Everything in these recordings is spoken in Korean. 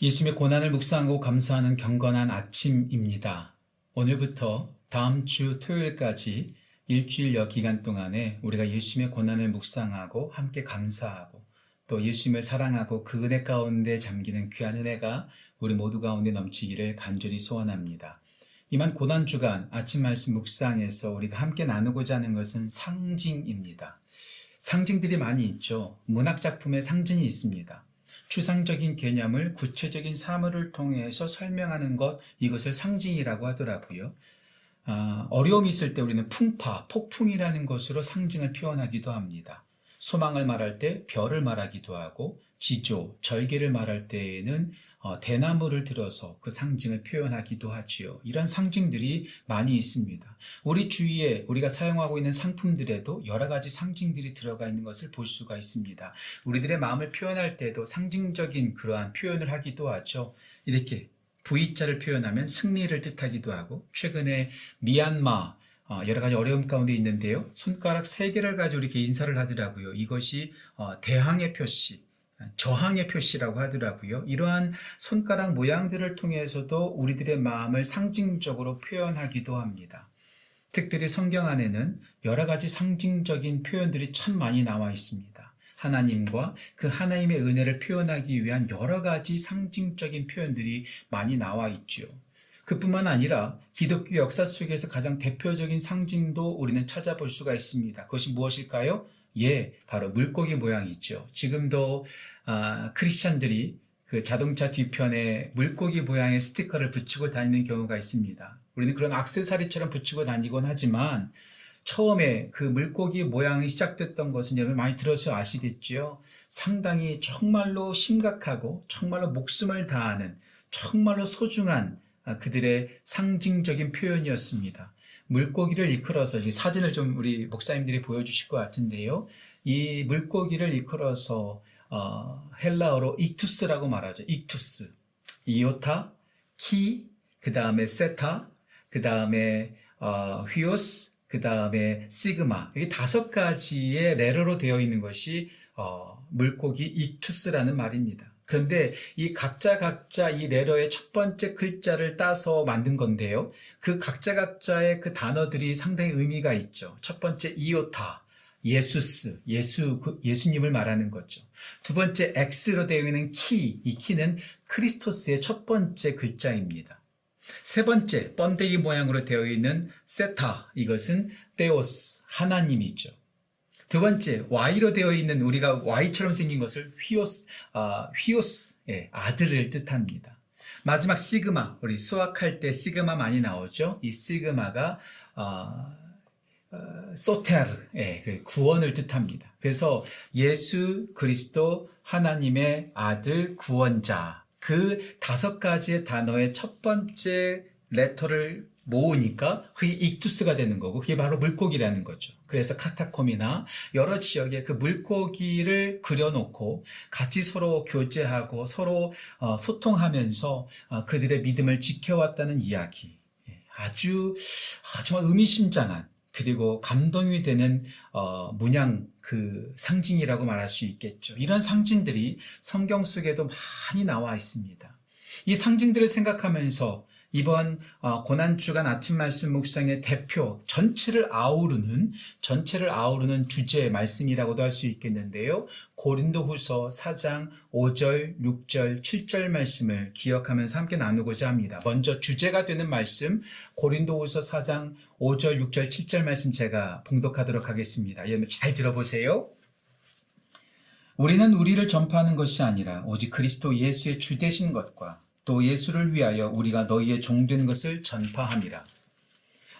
예수님의 고난을 묵상하고 감사하는 경건한 아침입니다. 오늘부터 다음 주 토요일까지 일주일여 기간 동안에 우리가 예수님의 고난을 묵상하고 함께 감사하고 또 예수님을 사랑하고 그 은혜 가운데 잠기는 귀한 은혜가 우리 모두 가운데 넘치기를 간절히 소원합니다. 이만 고난 주간 아침 말씀 묵상에서 우리가 함께 나누고자 하는 것은 상징입니다. 상징들이 많이 있죠. 문학 작품에 상징이 있습니다. 추상적인 개념을 구체적인 사물을 통해서 설명하는 것, 이것을 상징이라고 하더라고요. 아, 어려움이 있을 때 우리는 풍파, 폭풍이라는 것으로 상징을 표현하기도 합니다. 소망을 말할 때 별을 말하기도 하고, 지조, 절개를 말할 때에는 어, 대나무를 들어서 그 상징을 표현하기도 하지요. 이런 상징들이 많이 있습니다. 우리 주위에 우리가 사용하고 있는 상품들에도 여러 가지 상징들이 들어가 있는 것을 볼 수가 있습니다. 우리들의 마음을 표현할 때도 상징적인 그러한 표현을 하기도 하죠. 이렇게 V자를 표현하면 승리를 뜻하기도 하고 최근에 미얀마 어, 여러 가지 어려움 가운데 있는데요. 손가락 세 개를 가지고 이렇게 인사를 하더라고요. 이것이 어, 대항의 표시, 저항의 표시라고 하더라고요. 이러한 손가락 모양들을 통해서도 우리들의 마음을 상징적으로 표현하기도 합니다. 특별히 성경 안에는 여러 가지 상징적인 표현들이 참 많이 나와 있습니다. 하나님과 그 하나님의 은혜를 표현하기 위한 여러 가지 상징적인 표현들이 많이 나와 있죠. 그뿐만 아니라 기독교 역사 속에서 가장 대표적인 상징도 우리는 찾아볼 수가 있습니다. 그것이 무엇일까요? 예, 바로 물고기 모양이죠. 지금도 아, 크리스찬들이 그 자동차 뒤편에 물고기 모양의 스티커를 붙이고 다니는 경우가 있습니다. 우리는 그런 악세사리처럼 붙이고 다니곤 하지만 처음에 그 물고기 모양이 시작됐던 것은 여러분 많이 들어서 아시겠지요? 상당히 정말로 심각하고 정말로 목숨을 다하는 정말로 소중한 아, 그들의 상징적인 표현이었습니다. 물고기를 일컬어서 사진을 좀 우리 목사님들이 보여주실 것 같은데요. 이 물고기를 일컬어서 어, 헬라어로 익투스라고 말하죠. 익투스. 이오타, 키, 그 다음에 세타, 그 다음에 어, 휘오스, 그 다음에 시그마. 이게 다섯 가지의 레러로 되어 있는 것이 어, 물고기 익투스라는 말입니다. 그런데 이 각자 각자 이 레러의 첫 번째 글자를 따서 만든 건데요. 그 각자 각자의 그 단어들이 상당히 의미가 있죠. 첫 번째 이오타, 예수스, 예수, 그 예수님을 말하는 거죠. 두 번째 X로 되어 있는 키, 이 키는 크리스토스의 첫 번째 글자입니다. 세 번째 번데기 모양으로 되어 있는 세타, 이것은 테오스, 하나님이죠. 두 번째, Y로 되어 있는 우리가 Y처럼 생긴 것을 휘오스, 아, 휘오스, 예, 아들을 뜻합니다. 마지막 시그마, 우리 수학할 때 시그마 많이 나오죠? 이 시그마가, 어, 어, 소테르, 예, 구원을 뜻합니다. 그래서 예수 그리스도 하나님의 아들 구원자, 그 다섯 가지의 단어의 첫 번째 레터를 모으니까 그게 익투스가 되는 거고 그게 바로 물고기라는 거죠. 그래서 카타콤이나 여러 지역에 그 물고기를 그려놓고 같이 서로 교제하고 서로 어, 소통하면서 어, 그들의 믿음을 지켜왔다는 이야기. 예, 아주 아, 정말 의미심장한 그리고 감동이 되는 어, 문양 그 상징이라고 말할 수 있겠죠. 이런 상징들이 성경 속에도 많이 나와 있습니다. 이 상징들을 생각하면서 이번 어, 고난주간 아침 말씀 묵상의 대표 전체를 아우르는 전체를 아우르는 주제 말씀이라고도 할 수 있겠는데요. 고린도후서 4장 5절, 6절, 7절 말씀을 기억하면서 함께 나누고자 합니다. 먼저 주제가 되는 말씀 고린도후서 4장 5절, 6절, 7절 말씀 제가 봉독하도록 하겠습니다. 여러분 잘 들어보세요. 우리는 우리를 전파하는 것이 아니라 오직 그리스도 예수의 주 되신 것과 또 예수를 위하여 우리가 너희의 종된 것을 전파함이라.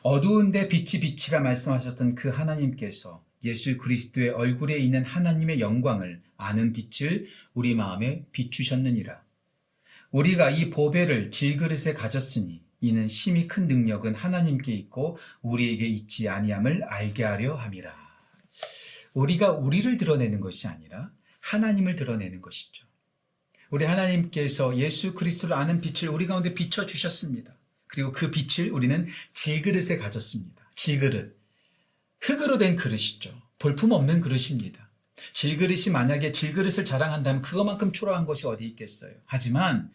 어두운데 빛이 빛이라 말씀하셨던 그 하나님께서 예수 그리스도의 얼굴에 있는 하나님의 영광을 아는 빛을 우리 마음에 비추셨느니라. 우리가 이 보배를 질그릇에 가졌으니 이는 심히 큰 능력은 하나님께 있고 우리에게 있지 아니함을 알게 하려 함이라. 우리가 우리를 드러내는 것이 아니라 하나님을 드러내는 것이죠. 우리 하나님께서 예수 그리스도를 아는 빛을 우리 가운데 비춰 주셨습니다. 그리고 그 빛을 우리는 질그릇에 가졌습니다. 질그릇. 흙으로 된 그릇이죠. 볼품 없는 그릇입니다. 질그릇이 만약에 질그릇을 자랑한다면 그것만큼 초라한 것이 어디 있겠어요. 하지만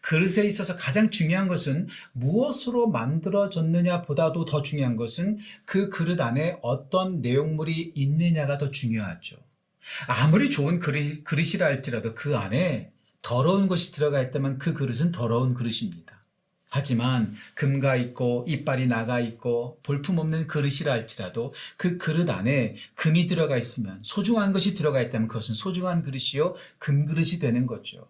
그릇에 있어서 가장 중요한 것은 무엇으로 만들어졌느냐 보다도 더 중요한 것은 그 그릇 안에 어떤 내용물이 있느냐가 더 중요하죠. 아무리 좋은 그릇, 그릇이라 할지라도 그 안에 더러운 것이 들어가 있다면 그 그릇은 더러운 그릇입니다. 하지만 금가 있고 이빨이 나가 있고 볼품없는 그릇이라 할지라도 그 그릇 안에 금이 들어가 있으면 소중한 것이 들어가 있다면 그것은 소중한 그릇이요 금그릇이 되는 거죠.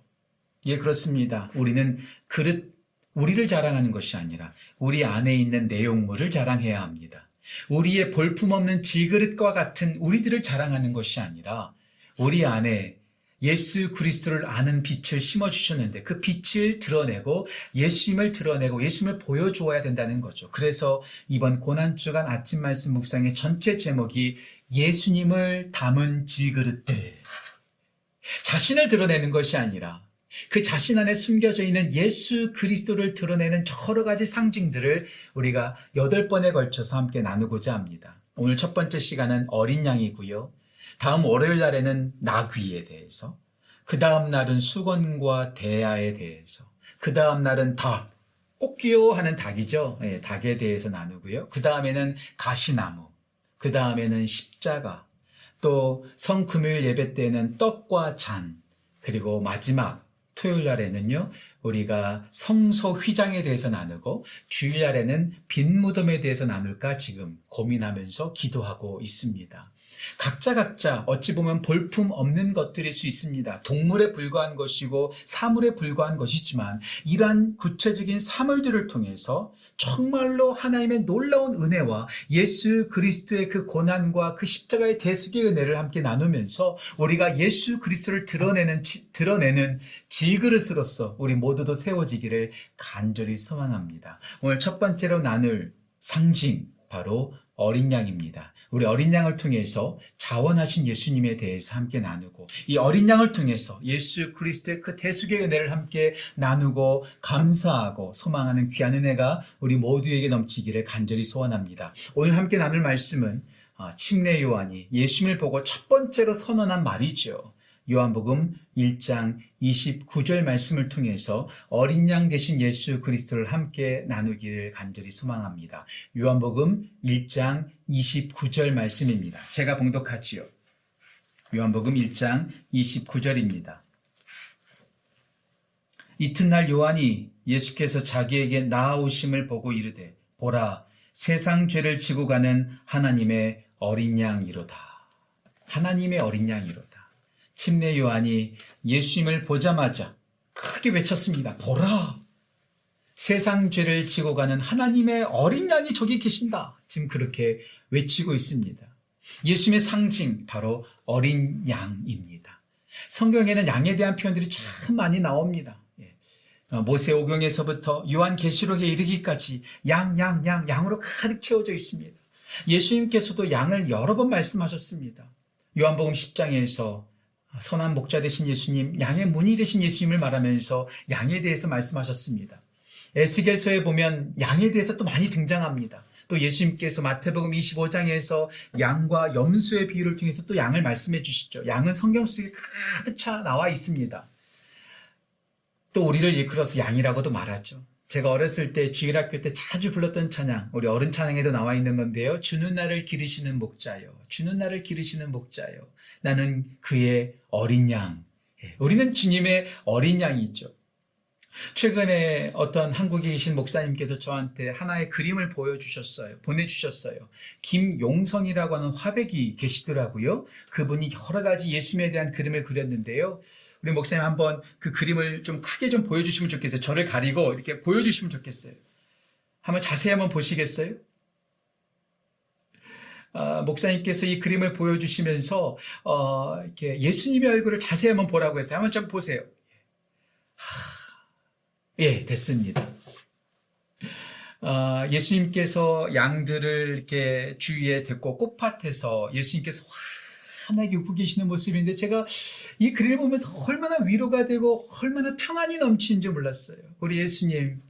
예, 그렇습니다. 우리는 그릇 우리를 자랑하는 것이 아니라 우리 안에 있는 내용물을 자랑해야 합니다. 우리의 볼품없는 질그릇과 같은 우리들을 자랑하는 것이 아니라 우리 안에 예수 그리스도를 아는 빛을 심어 주셨는데 그 빛을 드러내고 예수님을 드러내고 예수님을 보여 주어야 된다는 거죠. 그래서 이번 고난 주간 아침 말씀 묵상의 전체 제목이 예수님을 담은 질그릇들. 자신을 드러내는 것이 아니라 그 자신 안에 숨겨져 있는 예수 그리스도를 드러내는 여러 가지 상징들을 우리가 여덟 번에 걸쳐서 함께 나누고자 합니다. 오늘 첫 번째 시간은 어린 양이고요. 다음 월요일 날에는 나귀에 대해서, 그 다음 날은 수건과 대야에 대해서, 그 다음 날은 닭, 꽃기요 하는 닭이죠. 예, 닭에 대해서 나누고요. 그 다음에는 가시나무, 그 다음에는 십자가, 또 성금요일 예배 때는 떡과 잔, 그리고 마지막 토요일 날에는요, 우리가 성소 휘장에 대해서 나누고 주일 날에는 빈 무덤에 대해서 나눌까 지금 고민하면서 기도하고 있습니다. 각자 각자 어찌 보면 볼품 없는 것들일 수 있습니다. 동물에 불과한 것이고 사물에 불과한 것이지만 이러한 구체적인 사물들을 통해서 정말로 하나님의 놀라운 은혜와 예수 그리스도의 그 고난과 그 십자가의 대속의 은혜를 함께 나누면서 우리가 예수 그리스도를 드러내는 드러내는 질그릇으로서 우리 모두도 세워지기를 간절히 소망합니다. 오늘 첫 번째로 나눌 상징 바로 어린 양입니다. 우리 어린 양을 통해서 자원하신 예수님에 대해서 함께 나누고 이 어린 양을 통해서 예수 그리스도의 그 대속의 은혜를 함께 나누고 감사하고 소망하는 귀한 은혜가 우리 모두에게 넘치기를 간절히 소원합니다. 오늘 함께 나눌 말씀은 아, 침례 요한이 예수님을 보고 첫 번째로 선언한 말이죠. 요한복음 1장 29절 말씀을 통해서 어린 양 대신 예수 그리스도를 함께 나누기를 간절히 소망합니다. 요한복음 1장 29절 말씀입니다. 제가 봉독하지요. 요한복음 1장 29절입니다. 이튿날 요한이 예수께서 자기에게 나아오심을 보고 이르되 보라 세상 죄를 지고 가는 하나님의 어린 양이로다. 하나님의 어린 양이로다. 침례 요한이 예수님을 보자마자 크게 외쳤습니다. 보라! 세상 죄를 지고 가는 하나님의 어린 양이 저기 계신다. 지금 그렇게 외치고 있습니다. 예수님의 상징, 바로 어린 양입니다. 성경에는 양에 대한 표현들이 참 많이 나옵니다. 예. 어, 모세오경에서부터 요한계시록에 이르기까지 양, 양, 양, 양으로 가득 채워져 있습니다. 예수님께서도 양을 여러 번 말씀하셨습니다. 요한복음 10장에서 선한 목자 되신 예수님, 양의 문이 되신 예수님을 말하면서 양에 대해서 말씀하셨습니다. 에스겔서에 보면 양에 대해서 또 많이 등장합니다. 또 예수님께서 마태복음 25장에서 양과 염소의 비유를 통해서 또 양을 말씀해 주시죠. 양은 성경 속에 가득 차 나와 있습니다. 또 우리를 이끌어서 양이라고도 말하죠. 제가 어렸을 때 주일학교 때 자주 불렀던 찬양, 우리 어른 찬양에도 나와 있는 건데요. 주는 나를 기르시는 목자요. 주는 나를 기르시는 목자요. 나는 그의 어린 양. 예, 우리는 주님의 어린 양이죠. 최근에 어떤 한국에 계신 목사님께서 저한테 하나의 그림을 보여주셨어요. 보내주셨어요. 김용성이라고 하는 화백이 계시더라고요. 그분이 여러 가지 예수님에 대한 그림을 그렸는데요. 우리 목사님 한번 그 그림을 좀 크게 좀 보여주시면 좋겠어요. 저를 가리고 이렇게 보여주시면 좋겠어요. 한번 자세히 한번 보시겠어요? 어, 목사님께서 이 그림을 보여주시면서 어, 이렇게 예수님의 얼굴을 자세히 한번 보라고 했어요. 한번 좀 보세요. 하, 예, 됐습니다. 어, 예수님께서 양들을 이렇게 주위에 데리고 꽃밭에서 예수님께서 환하게 웃고 계시는 모습인데 제가 이 그림을 보면서 얼마나 위로가 되고 얼마나 평안이 넘치는지 몰랐어요. 우리 예수님,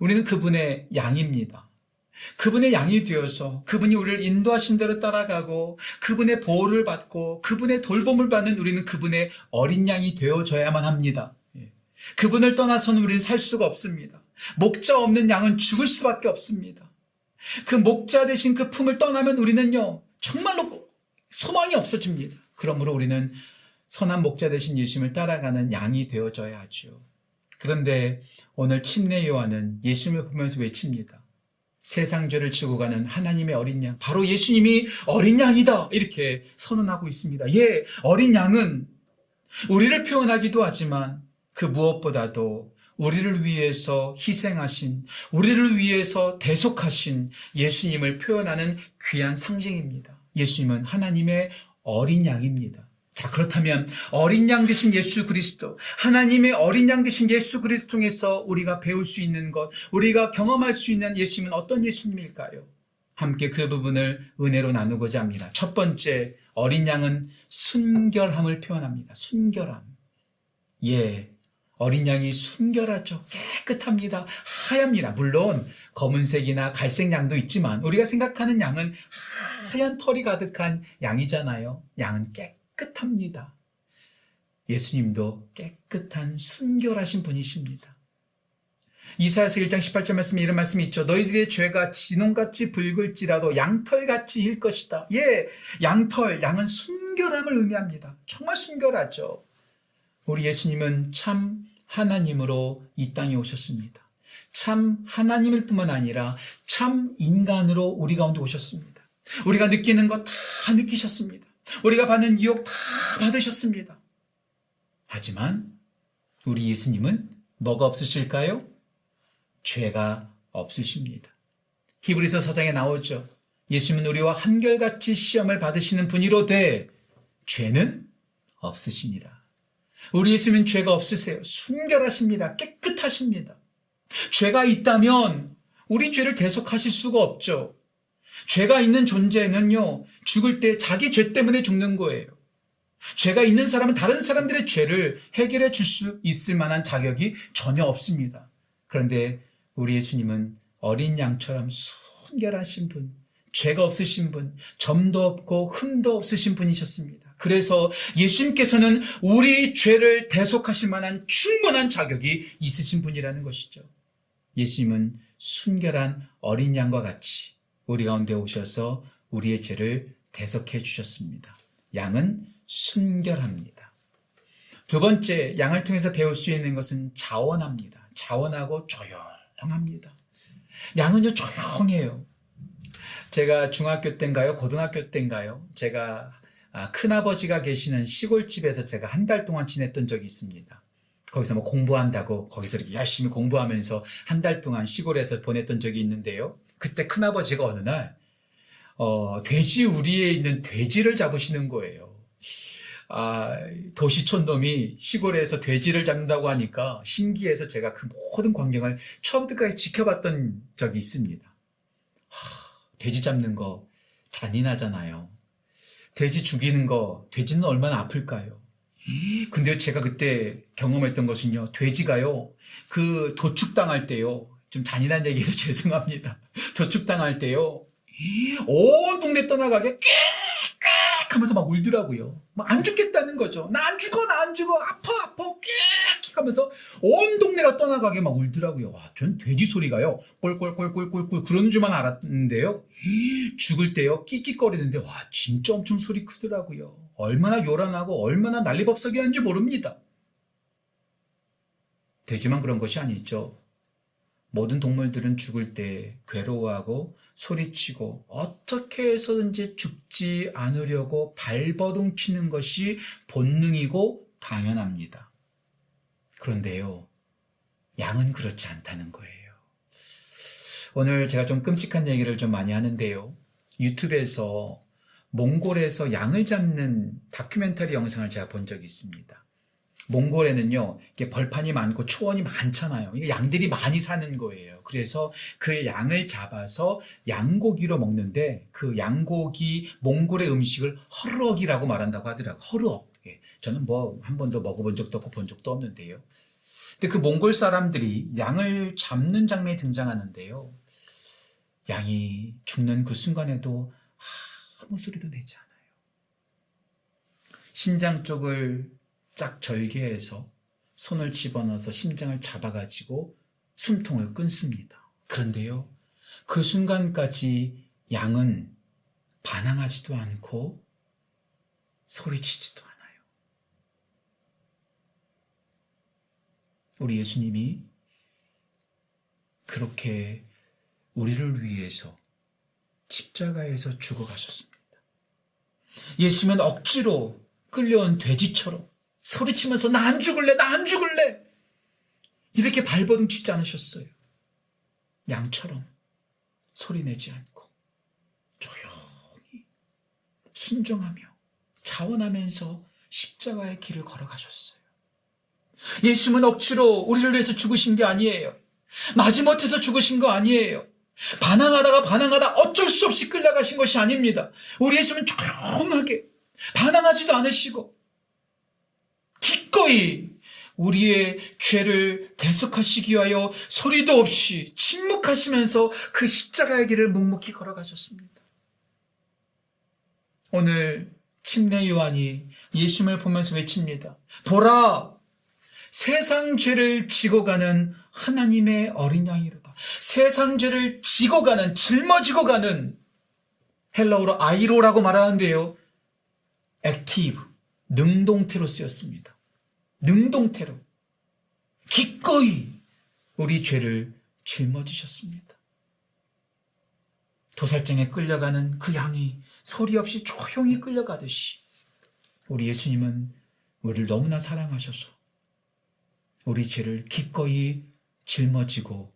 우리는 그분의 양입니다. 그분의 양이 되어서 그분이 우리를 인도하신 대로 따라가고 그분의 보호를 받고 그분의 돌봄을 받는 우리는 그분의 어린 양이 되어져야만 합니다. 예. 그분을 떠나서는 우리는 살 수가 없습니다. 목자 없는 양은 죽을 수밖에 없습니다. 그 목자 대신 그 품을 떠나면 우리는요, 정말로 소망이 없어집니다. 그러므로 우리는 선한 목자 대신 예수님을 따라가는 양이 되어져야 하죠. 그런데 오늘 침례 요한은 예수님을 보면서 외칩니다. 세상 죄를 지고 가는 하나님의 어린 양, 바로 예수님이 어린 양이다. 이렇게 선언하고 있습니다. 예, 어린 양은 우리를 표현하기도 하지만 그 무엇보다도 우리를 위해서 희생하신, 우리를 위해서 대속하신 예수님을 표현하는 귀한 상징입니다. 예수님은 하나님의 어린 양입니다. 자, 그렇다면 어린 양 되신 예수 그리스도, 하나님의 어린 양 되신 예수 그리스도 통해서 우리가 배울 수 있는 것, 우리가 경험할 수 있는 예수님은 어떤 예수님일까요? 함께 그 부분을 은혜로 나누고자 합니다. 첫 번째, 어린 양은 순결함을 표현합니다. 순결함. 예, 어린 양이 순결하죠. 깨끗합니다. 하얗니다. 물론 검은색이나 갈색 양도 있지만 우리가 생각하는 양은 하얀 털이 가득한 양이잖아요. 양은 깨끗합니다. 예수님도 깨끗한 순결하신 분이십니다. 이사야서 1장 18절 말씀에 이런 말씀이 있죠. 너희들의 죄가 진홍같이 붉을지라도 양털같이 일 것이다. 예, 양털, 양은 순결함을 의미합니다. 정말 순결하죠. 우리 예수님은 참 하나님으로 이 땅에 오셨습니다. 참 하나님일 뿐만 아니라 참 인간으로 우리 가운데 오셨습니다. 우리가 느끼는 것 다 느끼셨습니다. 우리가 받는 유혹 다 받으셨습니다. 하지만 우리 예수님은 뭐가 없으실까요? 죄가 없으십니다. 히브리서 사장에 나오죠. 예수님은 우리와 한결같이 시험을 받으시는 분이로되 죄는 없으시니라. 우리 예수님은 죄가 없으세요. 순결하십니다. 깨끗하십니다. 죄가 있다면 우리 죄를 대속하실 수가 없죠. 죄가 있는 존재는요, 죽을 때 자기 죄 때문에 죽는 거예요. 죄가 있는 사람은 다른 사람들의 죄를 해결해 줄 수 있을 만한 자격이 전혀 없습니다. 그런데 우리 예수님은 어린 양처럼 순결하신 분, 죄가 없으신 분, 점도 없고 흠도 없으신 분이셨습니다. 그래서 예수님께서는 우리 죄를 대속하실 만한 충분한 자격이 있으신 분이라는 것이죠. 예수님은 순결한 어린 양과 같이 우리 가운데 오셔서 우리의 죄를 대속해 주셨습니다. 양은 순결합니다. 두 번째, 양을 통해서 배울 수 있는 것은 자원합니다. 자원하고 조용합니다. 양은요, 조용해요. 제가 중학교 때인가요? 고등학교 때인가요? 제가 아, 큰아버지가 계시는 시골집에서 제가 한 달 동안 지냈던 적이 있습니다. 거기서 뭐 공부한다고 거기서 이렇게 열심히 공부하면서 한 달 동안 시골에서 보냈던 적이 있는데요. 그때 큰아버지가 어느 날, 어, 돼지 우리에 있는 돼지를 잡으시는 거예요. 아, 도시촌 놈이 시골에서 돼지를 잡는다고 하니까 신기해서 제가 그 모든 광경을 처음부터까지 지켜봤던 적이 있습니다. 하, 돼지 잡는 거 잔인하잖아요. 돼지 죽이는 거, 돼지는 얼마나 아플까요? 근데 제가 그때 경험했던 것은요, 돼지가요, 그 도축당할 때요, 좀 잔인한 얘기해서 죄송합니다. 도축당할 때요, 온 동네 떠나가게 꽥꽥 하면서 막 울더라고요. 막 안 죽겠다는 거죠. 나 안 죽어, 나 안 죽어, 아파, 아파, 꽥 하면서 온 동네가 떠나가게 막 울더라고요. 와, 전 돼지 소리가요, 꿀꿀꿀꿀꿀꿀 그러는 줄만 알았는데요. 죽을 때요, 끽끽거리는데, 와, 진짜 엄청 소리 크더라고요. 얼마나 요란하고 얼마나 난리법석이 한지 모릅니다. 돼지만 그런 것이 아니죠. 모든 동물들은 죽을 때 괴로워하고 소리치고 어떻게 해서든지 죽지 않으려고 발버둥 치는 것이 본능이고 당연합니다. 그런데요, 양은 그렇지 않다는 거예요. 오늘 제가 좀 끔찍한 얘기를 좀 많이 하는데요. 유튜브에서 몽골에서 양을 잡는 다큐멘터리 영상을 제가 본 적이 있습니다. 몽골에는요, 이게 벌판이 많고 초원이 많잖아요. 양들이 많이 사는 거예요. 그래서 그 양을 잡아서 양고기로 먹는데 그 양고기 몽골의 음식을 허르억이라고 말한다고 하더라고요. 허르억. 예, 저는 뭐 한 번도 먹어본 적도 없고 본 적도 없는데요. 근데 그 몽골 사람들이 양을 잡는 장면이 등장하는데요. 양이 죽는 그 순간에도 아무 소리도 내지 않아요. 심장 쪽을 쫙 절개해서 손을 집어넣어서 심장을 잡아가지고 숨통을 끊습니다. 그런데요, 그 순간까지 양은 반항하지도 않고 소리치지도 않아요. 우리 예수님이 그렇게 우리를 위해서 십자가에서 죽어가셨습니다. 예수님은 억지로 끌려온 돼지처럼 소리치면서 나 안 죽을래, 나 안 죽을래! 이렇게 발버둥 치지 않으셨어요. 양처럼 소리내지 않고 조용히 순종하며 자원하면서 십자가의 길을 걸어가셨어요. 예수님은 억지로 우리를 위해서 죽으신 게 아니에요. 마지못해서 죽으신 거 아니에요. 반항하다가 반항하다 어쩔 수 없이 끌려가신 것이 아닙니다. 우리 예수님은 조용하게 반항하지도 않으시고 기꺼이 우리의 죄를 대속하시기 위하여 소리도 없이 침묵하시면서 그 십자가의 길을 묵묵히 걸어가셨습니다. 오늘 침례 요한이 예수님을 보면서 외칩니다. 보라! 세상 죄를 지고 가는 하나님의 어린 양이로다. 세상 죄를 지고 가는, 짊어지고 가는 헬라어로 αἴρω라고 말하는데요. active, 능동태로 쓰였습니다. 능동태로 기꺼이 우리 죄를 짊어지셨습니다. 도살장에 끌려가는 그 양이 소리 없이 조용히 끌려가듯이 우리 예수님은 우리를 너무나 사랑하셔서 우리 죄를 기꺼이 짊어지고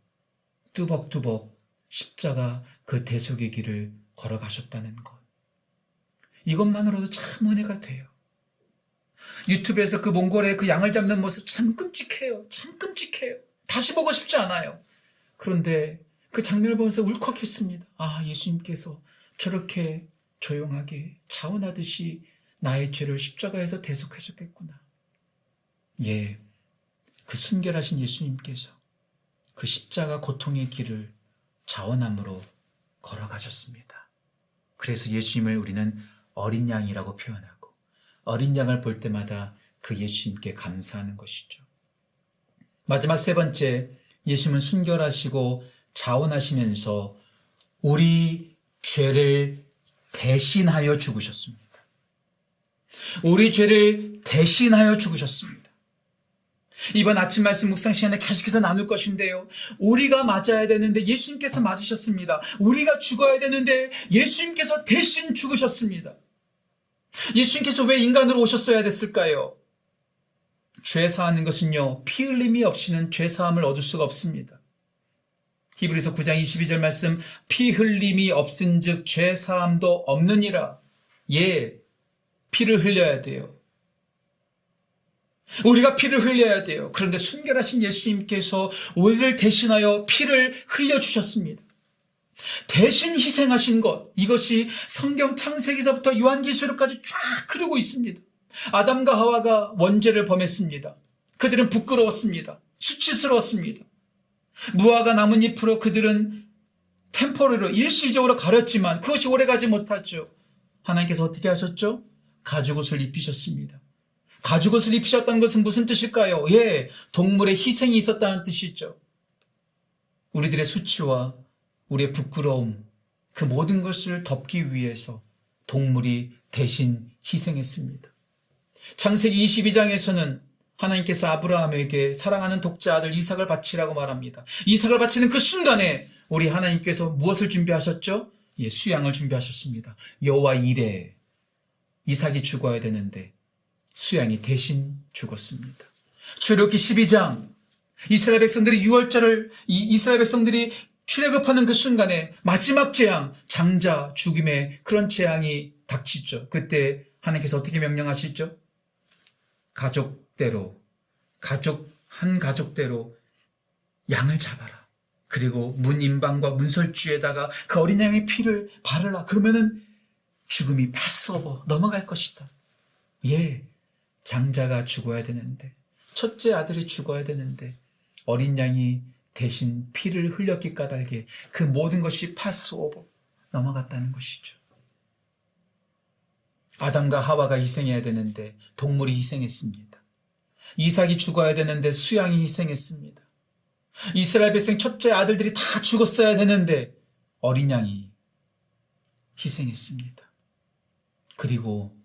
뚜벅뚜벅 십자가 그 대속의 길을 걸어가셨다는 것. 이것만으로도 참 은혜가 돼요. 유튜브에서 그 몽골의 그 양을 잡는 모습 참 끔찍해요. 참 끔찍해요. 다시 보고 싶지 않아요. 그런데 그 장면을 보면서 울컥했습니다. 아, 예수님께서 저렇게 조용하게 자원하듯이 나의 죄를 십자가에서 대속하셨겠구나. 예, 그 순결하신 예수님께서 그 십자가 고통의 길을 자원함으로 걸어가셨습니다. 그래서 예수님을 우리는 어린 양이라고 표현하고 어린 양을 볼 때마다 그 예수님께 감사하는 것이죠. 마지막 세 번째, 예수님은 순결하시고 자원하시면서 우리 죄를 대신하여 죽으셨습니다. 우리 죄를 대신하여 죽으셨습니다. 이번 아침 말씀 묵상 시간에 계속해서 나눌 것인데요. 우리가 맞아야 되는데 예수님께서 맞으셨습니다. 우리가 죽어야 되는데 예수님께서 대신 죽으셨습니다. 예수님께서 왜 인간으로 오셨어야 됐을까요? 죄 사하는 것은요, 피 흘림이 없이는 죄 사함을 얻을 수가 없습니다. 히브리서 9장 22절 말씀, 피 흘림이 없은 즉 죄 사함도 없느니라. 예, 피를 흘려야 돼요. 우리가 피를 흘려야 돼요. 그런데 순결하신 예수님께서 우리를 대신하여 피를 흘려주셨습니다. 대신 희생하신 것, 이것이 성경 창세기서부터 요한기술까지 쫙 흐르고 있습니다. 아담과 하와가 원죄를 범했습니다. 그들은 부끄러웠습니다. 수치스러웠습니다. 무화과 나뭇잎으로 그들은 템포리로 일시적으로 가렸지만 그것이 오래가지 못하죠. 하나님께서 어떻게 하셨죠? 가죽옷을 입히셨습니다. 가죽옷을 입히셨다는 것은 무슨 뜻일까요? 예, 동물의 희생이 있었다는 뜻이죠. 우리들의 수치와 우리의 부끄러움, 그 모든 것을 덮기 위해서 동물이 대신 희생했습니다. 창세기 22장에서는 하나님께서 아브라함에게 사랑하는 독자 아들 이삭을 바치라고 말합니다. 이삭을 바치는 그 순간에 우리 하나님께서 무엇을 준비하셨죠? 예, 수양을 준비하셨습니다. 여호와 이래 이삭이 죽어야 되는데 수양이 대신 죽었습니다. 출애굽기 12장 이스라엘 백성들이 유월절을 이스라엘 백성들이 출애굽하는 그 순간에 마지막 재앙 장자 죽임의 그런 재앙이 닥치죠. 그때 하나님께서 어떻게 명령하시죠? 가족대로 가족 한 가족대로 양을 잡아라. 그리고 문 임방과 문설주에다가 그 어린 양의 피를 바르라. 그러면은 죽음이 패스오버 넘어갈 것이다. 예, 장자가 죽어야 되는데 첫째 아들이 죽어야 되는데 어린 양이 대신 피를 흘렸기 까닭에 그 모든 것이 파스오버 넘어갔다는 것이죠. 아담과 하와가 희생해야 되는데 동물이 희생했습니다. 이삭이 죽어야 되는데 수양이 희생했습니다. 이스라엘 백성 첫째 아들들이 다 죽었어야 되는데 어린 양이 희생했습니다. 그리고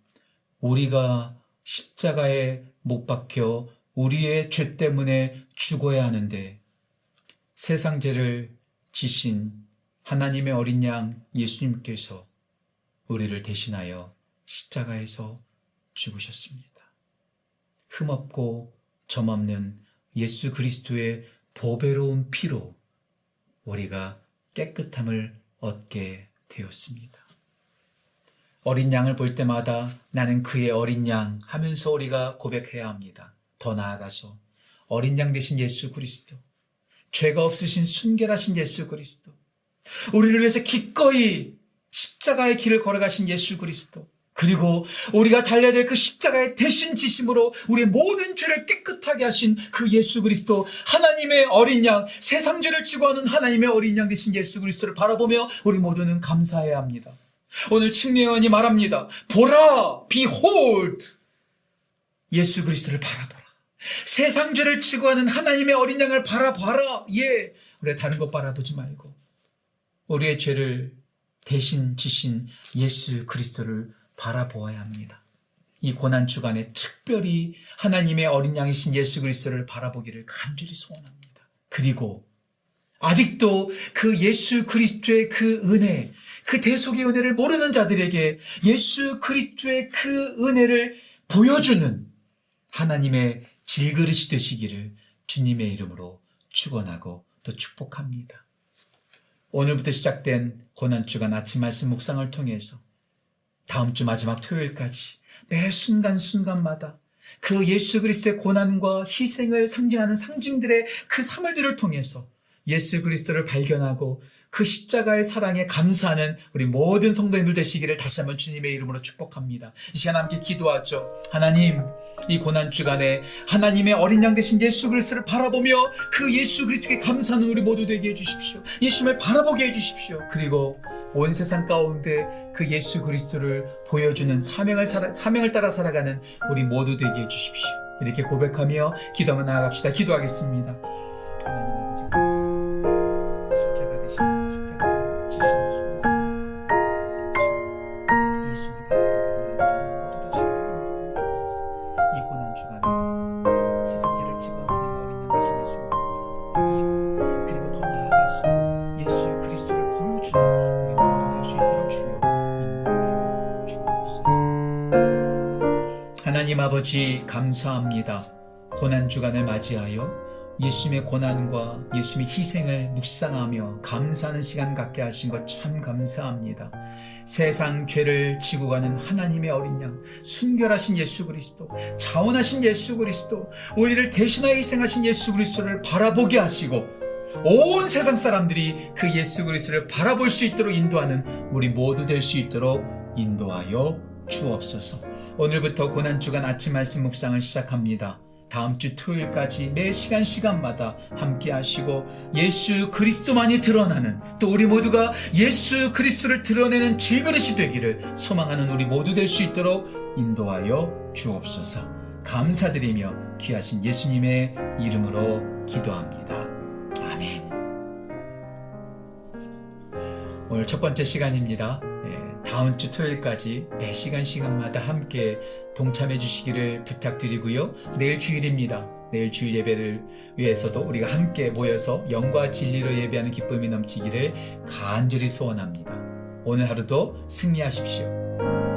우리가 십자가에 못 박혀 우리의 죄 때문에 죽어야 하는데 세상 죄를 지신 하나님의 어린 양 예수님께서 우리를 대신하여 십자가에서 죽으셨습니다. 흠없고 점없는 예수 그리스도의 보배로운 피로 우리가 깨끗함을 얻게 되었습니다. 어린 양을 볼 때마다 나는 그의 어린 양 하면서 우리가 고백해야 합니다. 더 나아가서 어린 양 대신 예수 그리스도, 죄가 없으신 순결하신 예수 그리스도, 우리를 위해서 기꺼이 십자가의 길을 걸어가신 예수 그리스도, 그리고 우리가 달려야 될 그 십자가의 대신 지심으로 우리의 모든 죄를 깨끗하게 하신 그 예수 그리스도 하나님의 어린 양 세상 죄를 지고 하는 하나님의 어린 양 되신 예수 그리스도를 바라보며 우리 모두는 감사해야 합니다. 오늘 침례원이 말합니다. 보라, behold. 예수 그리스도를 바라보라. 세상 죄를 지고 하는 하나님의 어린 양을 바라봐라. 예. 우리가 다른 것 바라보지 말고 우리의 죄를 대신 지신 예수 그리스도를 바라보아야 합니다. 이 고난 주간에 특별히 하나님의 어린 양이신 예수 그리스도를 바라보기를 간절히 소원합니다. 그리고 아직도 그 예수 그리스도의 그 은혜, 그 대속의 은혜를 모르는 자들에게 예수 그리스도의 그 은혜를 보여주는 하나님의 질그릇이 되시기를 주님의 이름으로 축원하고 또 축복합니다. 오늘부터 시작된 고난 주간 아침 말씀 묵상을 통해서 다음 주 마지막 토요일까지 매 순간순간마다 그 예수 그리스도의 고난과 희생을 상징하는 상징들의 그 사물들을 통해서 예수 그리스도를 발견하고 그 십자가의 사랑에 감사하는 우리 모든 성도님들 되시기를 다시 한번 주님의 이름으로 축복합니다. 이 시간 함께 기도하죠. 하나님, 이 고난 주간에 하나님의 어린 양 되신 예수 그리스도를 바라보며 그 예수 그리스도께 감사하는 우리 모두 되게 해 주십시오. 예수님을 바라보게 해 주십시오. 그리고 온 세상 가운데 그 예수 그리스도를 보여주는 사명을, 살아, 사명을 따라 살아가는 우리 모두 되게 해 주십시오. 이렇게 고백하며 기도하며 나아갑시다. 기도하겠습니다. 하나님 아버지 하나님 아버지 감사합니다. 고난 주간을 맞이하여 예수님의 고난과 예수님의 희생을 묵상하며 감사하는 시간 갖게 하신 것 참 감사합니다. 세상 죄를 지고 가는 하나님의 어린 양, 순결하신 예수 그리스도, 자원하신 예수 그리스도, 우리를 대신하여 희생하신 예수 그리스도를 바라보게 하시고 온 세상 사람들이 그 예수 그리스도를 바라볼 수 있도록 인도하는 우리 모두 될 수 있도록 인도하여 주옵소서. 오늘부터 고난주간 아침 말씀 묵상을 시작합니다. 다음 주 토요일까지 매 시간 시간마다 함께 하시고 예수 그리스도만이 드러나는 또 우리 모두가 예수 그리스도를 드러내는 질그릇이 되기를 소망하는 우리 모두 될 수 있도록 인도하여 주옵소서. 감사드리며 귀하신 예수님의 이름으로 기도합니다. 아멘. 오늘 첫 번째 시간입니다. 예, 다음 주 토요일까지 매 시간 시간마다 함께 동참해 주시기를 부탁드리고요. 내일 주일입니다. 내일 주일 예배를 위해서도 우리가 함께 모여서 영과 진리로 예배하는 기쁨이 넘치기를 간절히 소원합니다. 오늘 하루도 승리하십시오.